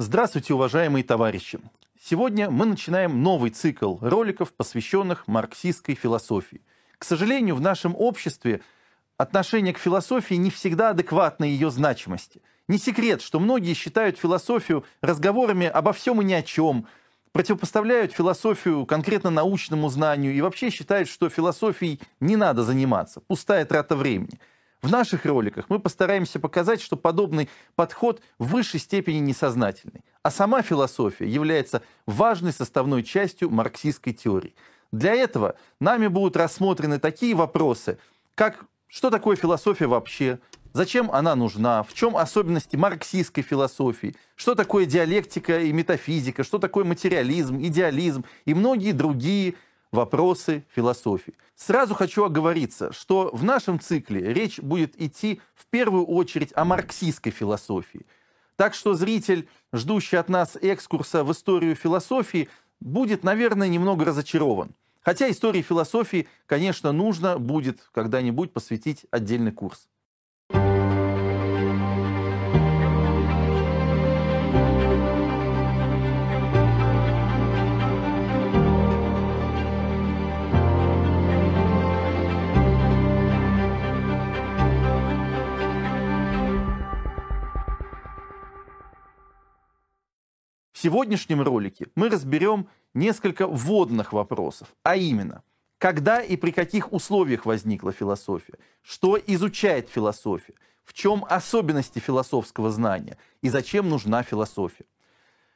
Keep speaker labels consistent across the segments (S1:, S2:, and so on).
S1: Здравствуйте, уважаемые товарищи! Сегодня мы начинаем новый цикл роликов, посвященных марксистской философии. К сожалению, в нашем обществе отношение к философии не всегда адекватно ее значимости. Не секрет, что многие считают философию разговорами обо всем и ни о чем, противопоставляют философию конкретно научному знанию и вообще считают, что философией не надо заниматься, пустая трата времени. В наших роликах мы постараемся показать, что подобный подход в высшей степени несознательный, а сама философия является важной составной частью марксистской теории. Для этого нами будут рассмотрены такие вопросы, как что такое философия вообще, зачем она нужна, в чем особенности марксистской философии, что такое диалектика и метафизика, что такое материализм, идеализм и многие другие вопросы философии. Сразу хочу оговориться, что в нашем цикле речь будет идти в первую очередь о марксистской философии. Так что зритель, ждущий от нас экскурса в историю философии, будет, наверное, немного разочарован. Хотя истории философии, конечно, нужно будет когда-нибудь посвятить отдельный курс. В сегодняшнем ролике мы разберем несколько вводных вопросов, а именно, когда и при каких условиях возникла философия, что изучает философия, в чем особенности философского знания и зачем нужна философия.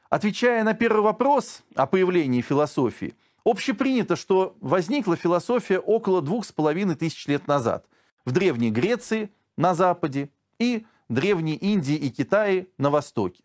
S1: Отвечая на первый вопрос о появлении философии, общепринято, что возникла философия около двух с половиной тысяч лет назад в Древней Греции на западе и Древней Индии и Китае на востоке.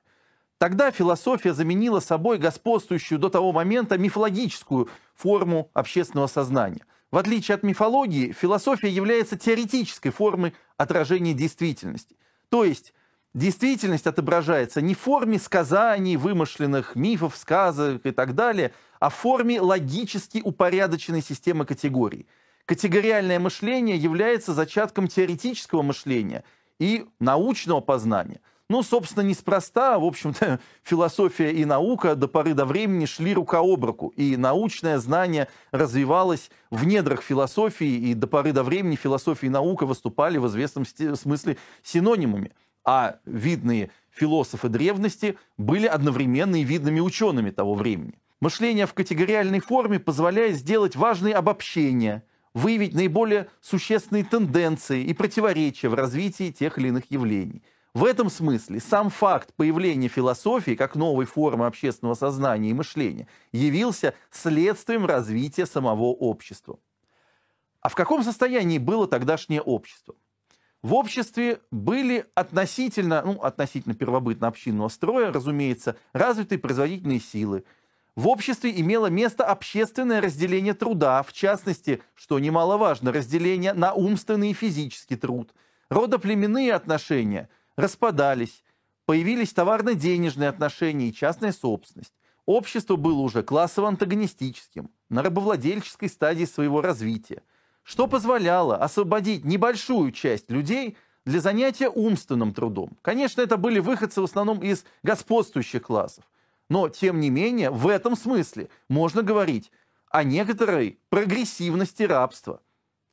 S1: Тогда философия заменила собой господствующую до того момента мифологическую форму общественного сознания. В отличие от мифологии, философия является теоретической формой отражения действительности. То есть действительность отображается не в форме сказаний, вымышленных мифов, сказок и так далее, а в форме логически упорядоченной системы категорий. Категориальное мышление является зачатком теоретического мышления и научного познания – ну, собственно, неспроста, в общем-то, философия и наука до поры до времени шли рука об руку, и научное знание развивалось в недрах философии, и до поры до времени философия и наука выступали в известном смысле синонимами. А видные философы древности были одновременно и видными учеными того времени. Мышление в категориальной форме позволяет сделать важные обобщения, выявить наиболее существенные тенденции и противоречия в развитии тех или иных явлений – в этом смысле сам факт появления философии как новой формы общественного сознания и мышления явился следствием развития самого общества. А в каком состоянии было тогдашнее общество? В обществе были относительно, ну, относительно первобытно-общинного строя, разумеется, развитые производительные силы. В обществе имело место общественное разделение труда, в частности, что немаловажно, разделение на умственный и физический труд, родоплеменные отношения – распадались, появились товарно-денежные отношения и частная собственность. Общество было уже классово-антагонистическим, на рабовладельческой стадии своего развития, что позволяло освободить небольшую часть людей для занятия умственным трудом. Конечно, это были выходцы в основном из господствующих классов, но, тем не менее, в этом смысле можно говорить о некоторой прогрессивности рабства.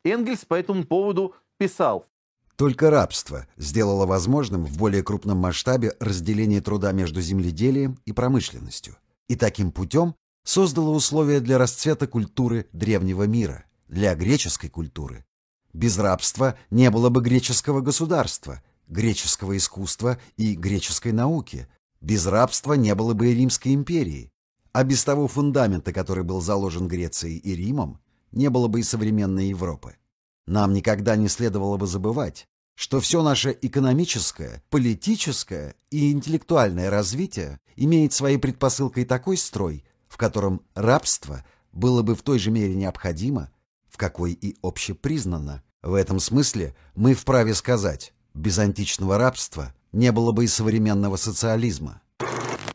S1: Энгельс по этому поводу писал
S2: только рабство сделало возможным в более крупном масштабе разделение труда между земледелием и промышленностью. И таким путем создало условия для расцвета культуры древнего мира, для греческой культуры. Без рабства не было бы греческого государства, греческого искусства и греческой науки. Без рабства не было бы и Римской империи. А без того фундамента, который был заложен Грецией и Римом, не было бы и современной Европы. Нам никогда не следовало бы забывать, что все наше экономическое, политическое и интеллектуальное развитие имеет своей предпосылкой такой строй, в котором рабство было бы в той же мере необходимо, в какой и общепризнанно. В этом смысле мы вправе сказать, без античного рабства не было бы и современного социализма.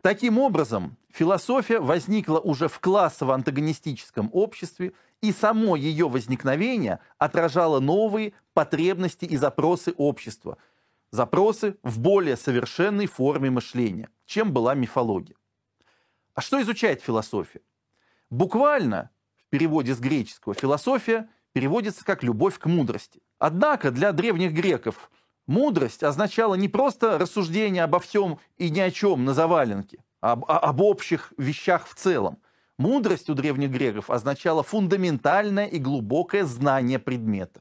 S1: Таким образом, философия возникла уже в классово-антагонистическом обществе и само ее возникновение отражало новые потребности и запросы общества. запросы в более совершенной форме мышления, чем была мифология. А что изучает философия? Буквально, в переводе с греческого, философия переводится как «любовь к мудрости». Однако для древних греков мудрость означала не просто рассуждение обо всем и ни о чем на заваленке, об, об общих вещах в целом. Мудрость у древних греков означала фундаментальное и глубокое знание предмета.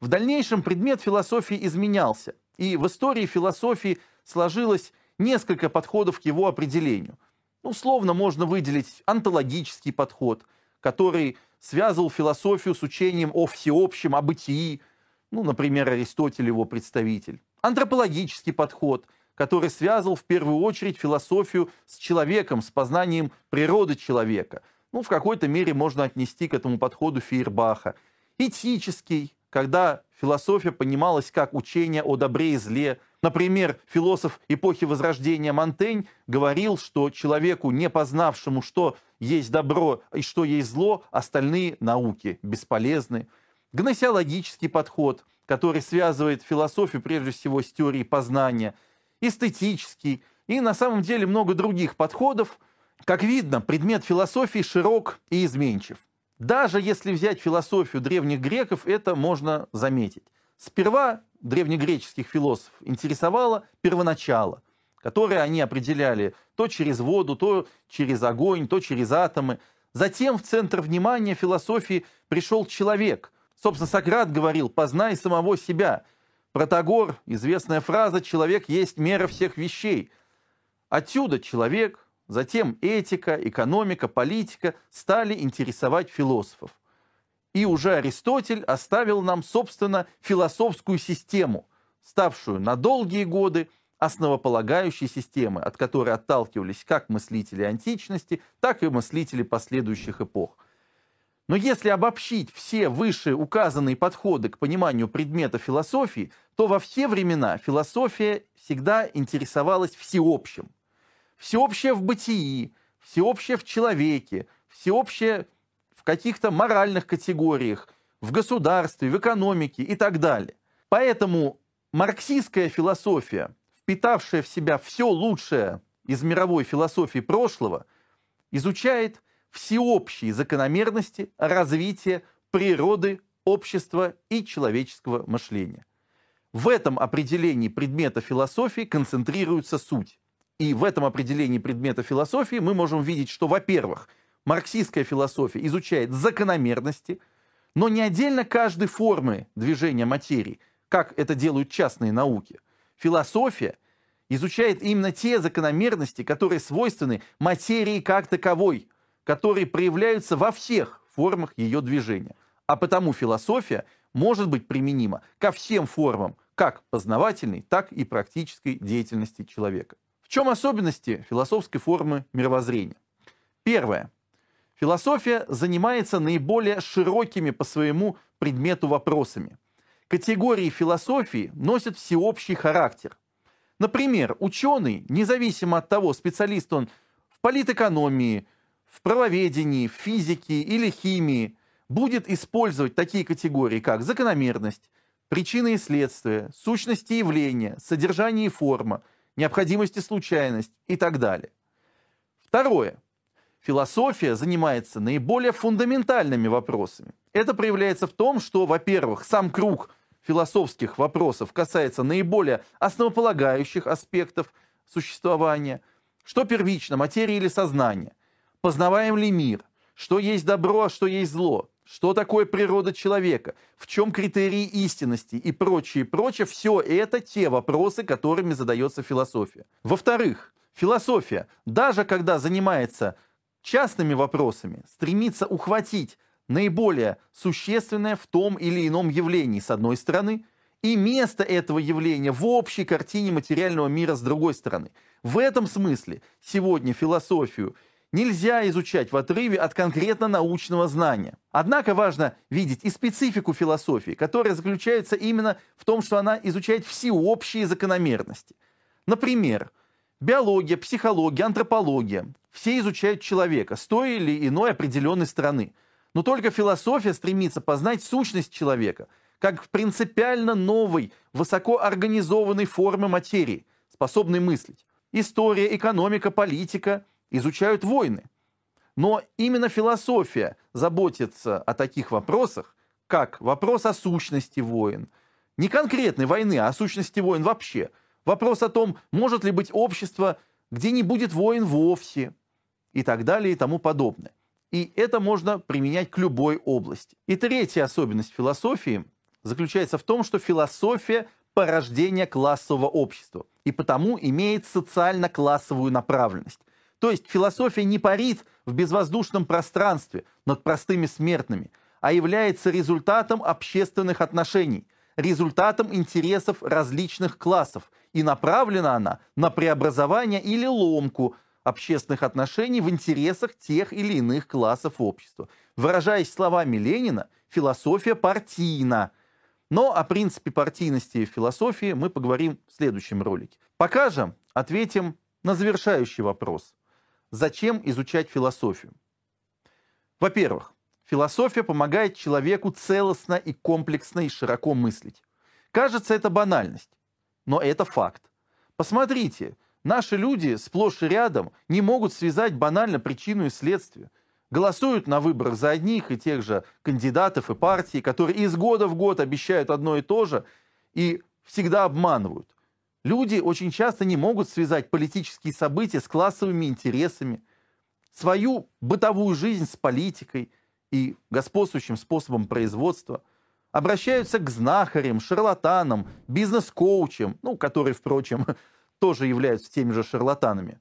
S1: В дальнейшем предмет философии изменялся, и в истории философии сложилось несколько подходов к его определению. Условно можно выделить онтологический подход, который связывал философию с учением о всеобщем, о бытии, ну, например, Аристотель его представитель. Антропологический подход, который связывал в первую очередь философию с человеком, с познанием природы человека. Ну, в какой-то мере можно отнести к этому подходу Фейербаха. Этический, когда философия понималась как учение о добре и зле. Например, философ эпохи Возрождения Монтень говорил, что человеку, не познавшему, что есть добро и что есть зло, остальные науки бесполезны. Гносеологический подход, который связывает философию прежде всего с теорией познания, эстетический и на самом деле много других подходов. Как видно, предмет философии широк и изменчив. Даже если взять философию древних греков, это можно заметить. Сперва древнегреческих философов интересовало первоначало, которое они определяли то через воду, то через огонь, то через атомы. Затем в центр внимания философии пришел человек. Собственно, Сократ говорил «познай самого себя». Протагор, известная фраза «человек есть мера всех вещей». Отсюда человек, Затем этика, экономика, политика стали интересовать философов. И уже Аристотель оставил нам, собственно, философскую систему, ставшую на долгие годы основополагающей системой, от которой отталкивались как мыслители античности, так и мыслители последующих эпох. Но если обобщить все выше указанные подходы к пониманию предмета философии, то во все времена философия всегда интересовалась всеобщим – всеобщее в бытии, всеобщее в человеке, всеобщее в каких-то моральных категориях, в государстве, в экономике и так далее. Поэтому марксистская философия, впитавшая в себя все лучшее из мировой философии прошлого, изучает всеобщие закономерности развития природы, общества и человеческого мышления. В этом определении предмета философии концентрируется суть. И в этом определении предмета философии мы можем видеть, что, во-первых, марксистская философия изучает закономерности, но не отдельно каждой формы движения материи, как это делают частные науки. Философия изучает именно те закономерности, которые свойственны материи как таковой, которые проявляются во всех формах ее движения. А потому философия может быть применима ко всем формам как познавательной, так и практической деятельности человека. В чем особенности философской формы мировоззрения? Первое. Философия занимается наиболее широкими по своему предмету вопросами. Категории философии носят всеобщий характер. Например, ученый, независимо от того, специалист он в политэкономии, в правоведении, в физике или химии, будет использовать такие категории, как закономерность, причины и следствия, сущности явления, содержание и форма – необходимость и случайность и так далее. Второе. Философия занимается наиболее фундаментальными вопросами. Это проявляется в том, что, во-первых, сам круг философских вопросов касается наиболее основополагающих аспектов существования. Что первично, материя или сознание? Познаваем ли мир? Что есть добро, а что есть зло? Что такое природа человека, в чем критерии истинности и прочее, прочее, все это те вопросы, которыми задается философия. Во-вторых, философия, даже когда занимается частными вопросами, стремится ухватить наиболее существенное в том или ином явлении, с одной стороны, и место этого явления в общей картине материального мира с другой стороны. В этом смысле сегодня философию нельзя изучать в отрыве от конкретно научного знания. Однако важно видеть и специфику философии, которая заключается именно в том, что она изучает всеобщие закономерности. Например, биология, психология, антропология. Все изучают человека с той или иной определенной стороны. Но только философия стремится познать сущность человека, как принципиально новой, высокоорганизованной формы материи, способной мыслить. История, экономика, политика изучают войны. Но именно философия заботится о таких вопросах, как вопрос о сущности войн. Не конкретной войны, а о сущности войн вообще. Вопрос о том, может ли быть общество, где не будет войн вовсе, и так далее и тому подобное. И это можно применять к любой области. И третья особенность философии заключается в том, что философия – порождение классового общества, и потому имеет социально-классовую направленность. То есть философия не парит в безвоздушном пространстве над простыми смертными, а является результатом общественных отношений, результатом интересов различных классов, и направлена она на преобразование или ломку общественных отношений в интересах тех или иных классов общества. Выражаясь словами Ленина, философия партийна. Но о принципе партийности философии мы поговорим в следующем ролике. Пока же ответим на завершающий вопрос. Зачем изучать философию? Во-первых, философия помогает человеку целостно и комплексно и широко мыслить. Кажется, это банальность, но это факт. Посмотрите, Наши люди сплошь и рядом не могут связать банально причину и следствие. Голосуют на выборах за одних и тех же кандидатов и партий, которые из года в год обещают одно и то же и всегда обманывают. Люди очень часто не могут связать политические события с классовыми интересами, свою бытовую жизнь с политикой и господствующим способом производства – обращаются к знахарям, шарлатанам, бизнес-коучам, ну, которые, впрочем, тоже являются теми же шарлатанами.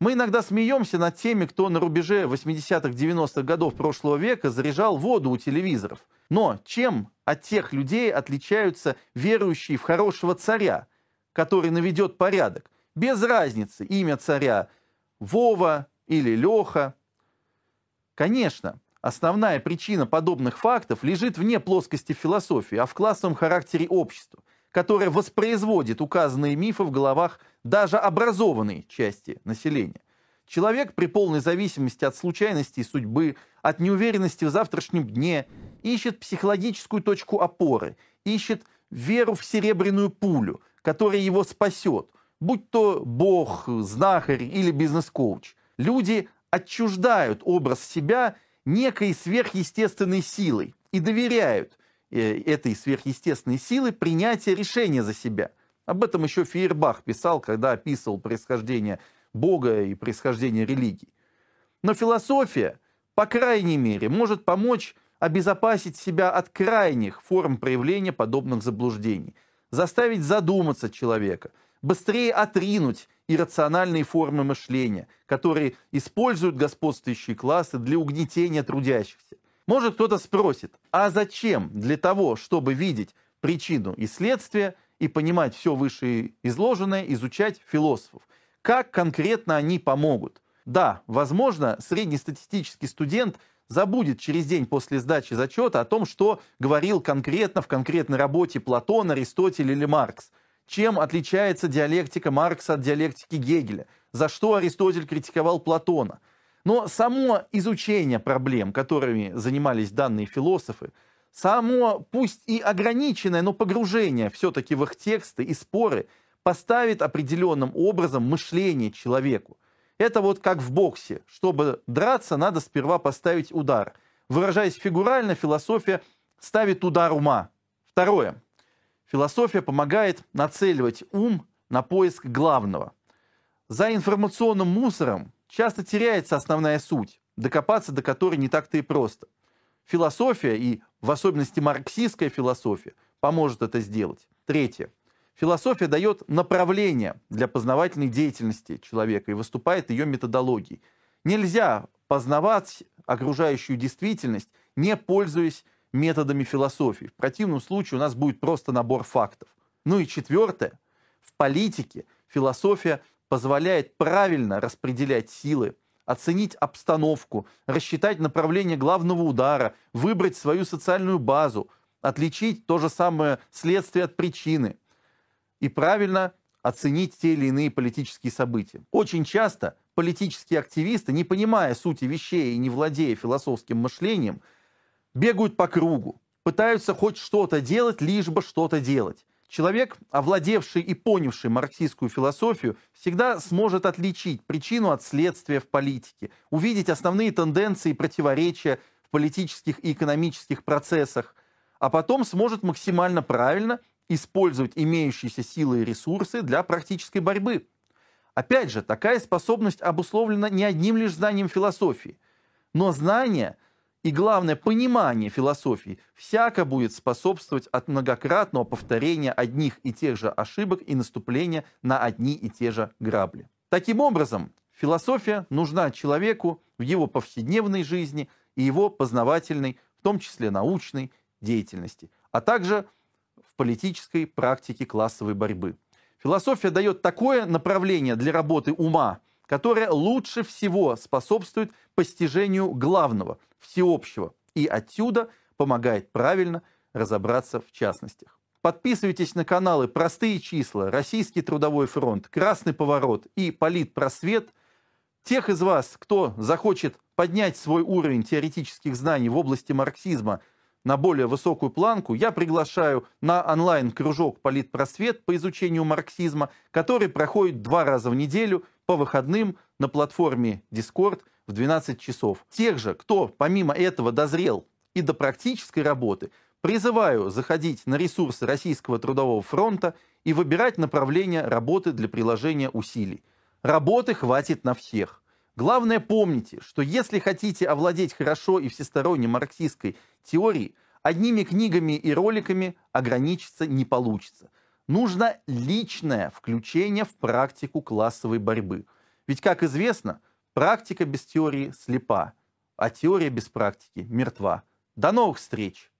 S1: Мы иногда смеемся над теми, кто на рубеже 80-х, 90-х годов прошлого века заряжал воду у телевизоров. Но чем от тех людей отличаются верующие в хорошего царя, который наведет порядок? Без разницы, имя царя Вова или Леха. Конечно, основная причина подобных фактов лежит вне плоскости философии, а в классовом характере общества – которая воспроизводит указанные мифы в головах даже образованной части населения. Человек при полной зависимости от случайностей судьбы, от неуверенности в завтрашнем дне, ищет психологическую точку опоры, ищет веру в серебряную пулю, которая его спасет, будь то бог, знахарь или бизнес-коуч. Люди отчуждают образ себя некой сверхъестественной силой и доверяют – Э, этой сверхъестественной силы принятия решения за себя. Об этом еще Фейербах писал, когда описывал происхождение Бога и происхождение религии. Но философия, по крайней мере, может помочь обезопасить себя от крайних форм проявления подобных заблуждений, заставить задуматься человека, быстрее отринуть иррациональные формы мышления, которые используют господствующие классы для угнетения трудящихся. Может кто-то спросит, а зачем для того, чтобы видеть причину и следствие и понимать все вышеизложенное, изучать философов? Как конкретно они помогут? Да, возможно, среднестатистический студент забудет через день после сдачи зачета о том, что говорил конкретно в конкретной работе Платон, Аристотель или Маркс. Чем отличается диалектика Маркса от диалектики Гегеля? За что Аристотель критиковал Платона? Но само изучение проблем, которыми занимались данные философы, само, пусть и ограниченное, но погружение все-таки в их тексты и споры поставит определенным образом мышление человеку. Это вот как в боксе. Чтобы драться, надо сперва поставить удар. Выражаясь фигурально, философия ставит удар ума. Второе. Философия помогает нацеливать ум на поиск главного. За информационным мусором часто теряется основная суть, докопаться до которой не так-то и просто. Философия, и в особенности марксистская философия, поможет это сделать. Третье. Философия дает направление для познавательной деятельности человека и выступает ее методологией. Нельзя познавать окружающую действительность, не пользуясь методами философии. В противном случае у нас будет просто набор фактов. Ну и четвертое. В политике философия позволяет правильно распределять силы, оценить обстановку, рассчитать направление главного удара, выбрать свою социальную базу, отличить то же самое следствие от причины и правильно оценить те или иные политические события. Очень часто политические активисты, не понимая сути вещей и не владея философским мышлением, бегают по кругу, пытаются хоть что-то делать, лишь бы что-то делать. Человек, овладевший и понявший марксистскую философию, всегда сможет отличить причину от следствия в политике, увидеть основные тенденции и противоречия в политических и экономических процессах, а потом сможет максимально правильно использовать имеющиеся силы и ресурсы для практической борьбы. Опять же, такая способность обусловлена не одним лишь знанием философии, но знание и, главное, понимание философии всяко будет способствовать от многократного повторения одних и тех же ошибок и наступления на одни и те же грабли. Таким образом, философия нужна человеку в его повседневной жизни и его познавательной, в том числе научной, деятельности, а также политической практике классовой борьбы. Философия дает такое направление для работы ума, которое лучше всего способствует постижению главного, всеобщего, и отсюда помогает правильно разобраться в частностях. Подписывайтесь на каналы «Простые числа», «Российский трудовой фронт», «Красный поворот» и «Политпросвет». Тех из вас, кто захочет поднять свой уровень теоретических знаний в области марксизма – на более высокую планку, я приглашаю на онлайн-кружок «Политпросвет» по изучению марксизма, который проходит два раза в неделю по выходным на платформе Discord в 12 часов. Тех же, кто помимо этого дозрел и до практической работы, призываю заходить на ресурсы Российского трудового фронта и выбирать направление работы для приложения усилий. Работы хватит на всех. Главное помните, что если хотите овладеть хорошо и всесторонне марксистской теорией, одними книгами и роликами ограничиться не получится. Нужно личное включение в практику классовой борьбы. Ведь, как известно, практика без теории слепа, а теория без практики мертва. До новых встреч!